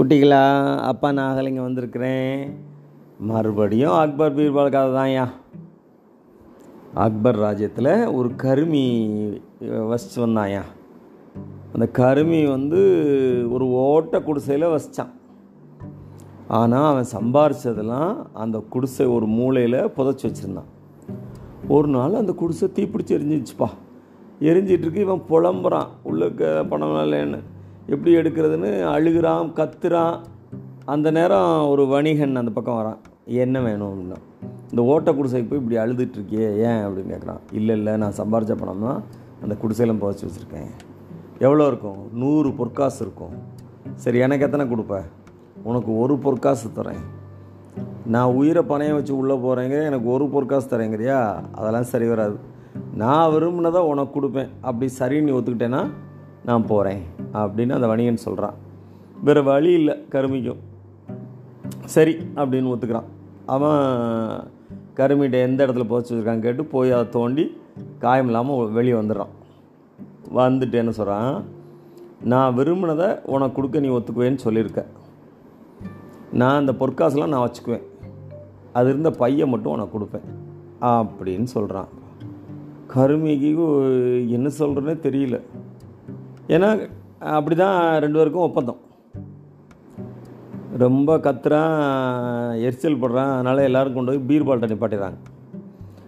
குட்டிகளா அப்பா நாகலிங்க வந்திருக்கிறேன். மறுபடியும் அக்பர் பீர்பால் கதை தான்யா அக்பர் ராஜ்யத்தில் ஒரு கருமி வசித்து வந்தான்யா அந்த கருமி வந்து ஒரு ஓட்ட குடிசையில் வசித்தான் ஆனால் அவன் சம்பாரிச்சதெல்லாம் அந்த குடிசை ஒரு மூலையில் புதைச்சி வச்சுருந்தான். ஒரு நாள் அந்த குடிசை தீப்பிடிச்சு எரிஞ்சிச்சுப்பா எரிஞ்சிட்ருக்கு இவன் புலம்புறான். உள்ளே பணம் இல்லைன்னு எப்படி எடுக்கிறதுன்னு அழுகிறான் கத்துறான். அந்த நேரம் ஒரு வணிகன் அந்த பக்கம் வரான். என்ன வேணும்? அப்படின்னா இந்த ஓட்ட குடிசைக்கு போய் இப்படி அழுதுட்டுருக்கியே ஏன்? அப்படின்னு கேட்குறான் இல்லை இல்லை நான் சம்பாரிச்ச பணம் தான் அந்த குடிசையில் புதைச்சி வச்சுருக்கேன். எவ்வளோ இருக்கும்? நூறு பொற்காசு இருக்கும். சரி எனக்கு எத்தனை கொடுப்ப? உனக்கு ஒரு பொற்காசு தரேன். நான் உயிரை பணையம் வச்சு உள்ளே போகிறேங்க எனக்கு ஒரு பொற்காசு தரேங்கிறியா? அதெல்லாம் சரி வராது. நான் விரும்பினதை உனக்கு கொடுப்பேன். அப்படி சரின்னு நீ ஒத்துக்கிட்டேன்னா நான் போகிறேன் அப்படின்னு அந்த வணிகன் சொல்கிறான் வேறு வழி இல்லை கருமிக்கும். சரி அப்படின்னு ஒத்துக்கிறான். அவன் கருமிகிட்ட எந்த இடத்துல போச்சு வச்சுருக்கான்னு கேட்டு போய் அதை தோண்டி காயம் இல்லாமல் வெளியே வந்துடுறான். வந்துட்டு என்ன சொல்கிறான் நான் விரும்பினதை உனக்கு கொடுக்க நீ ஒத்துக்குவேன்னு சொல்லியிருக்க. நான் அந்த பொற்காசுலாம் நான் வச்சுக்குவேன். அது இருந்த பையை மட்டும் உனக்கு கொடுப்பேன் அப்படின்னு சொல்கிறான் கருமிக்கு என்ன சொல்கிறேன்னே தெரியல. ஏன்னா அப்படி தான் ரெண்டு பேருக்கும் ஒப்பந்தம். ரொம்ப கத்துறான் எரிச்சல் படுறான் அதனால் எல்லோரும் கொண்டு போய் பீர்பால்கிட்ட நிப்பாட்டிடுறாங்க.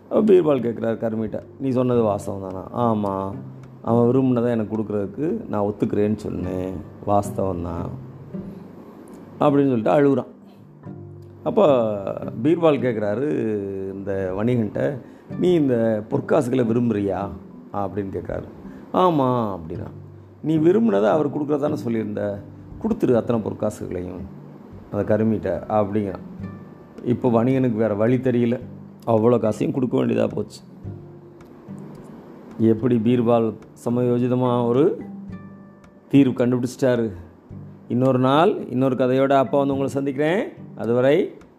அப்போ பீர்பால் கேட்குறாரு கருமிட்ட. நீ சொன்னது வாஸ்தவம் தானா? ஆமாம் அவன் விரும்பினதை எனக்கு கொடுக்குறதுக்கு நான் ஒத்துக்கிறேன்னு சொன்னேன். வாஸ்தவம் தான். அப்படின்னு சொல்லிட்டு அழுகுறான். அப்போ பீர்பால் கேட்குறாரு இந்த வணிகன்ட்ட. நீ இந்த பொற்காசுகளை விரும்புகிறியா அப்படின்னு கேட்குறாரு ஆமாம் அப்படின்னா நீ விரும்பினதை அவர் கொடுக்குறதானே சொல்லியிருந்த. கொடுத்துரு அத்தனை பொற்காசுகளையும் அதை கருமிட்ட அப்படிங்கிறான் இப்போ வணிகனுக்கு வேறு வழி தெரியல. அவ்வளோ காசையும் கொடுக்க வேண்டியதாக போச்சு. எப்படி பீர்பால் சமயோஜிதமாக ஒரு தீர்வு கண்டுபிடிச்சிட்டாரு. இன்னொரு நாள் இன்னொரு கதையோட அப்பா வந்து உங்களை சந்திக்கிறேன். அதுவரை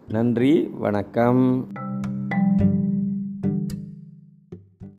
நன்றி வணக்கம்.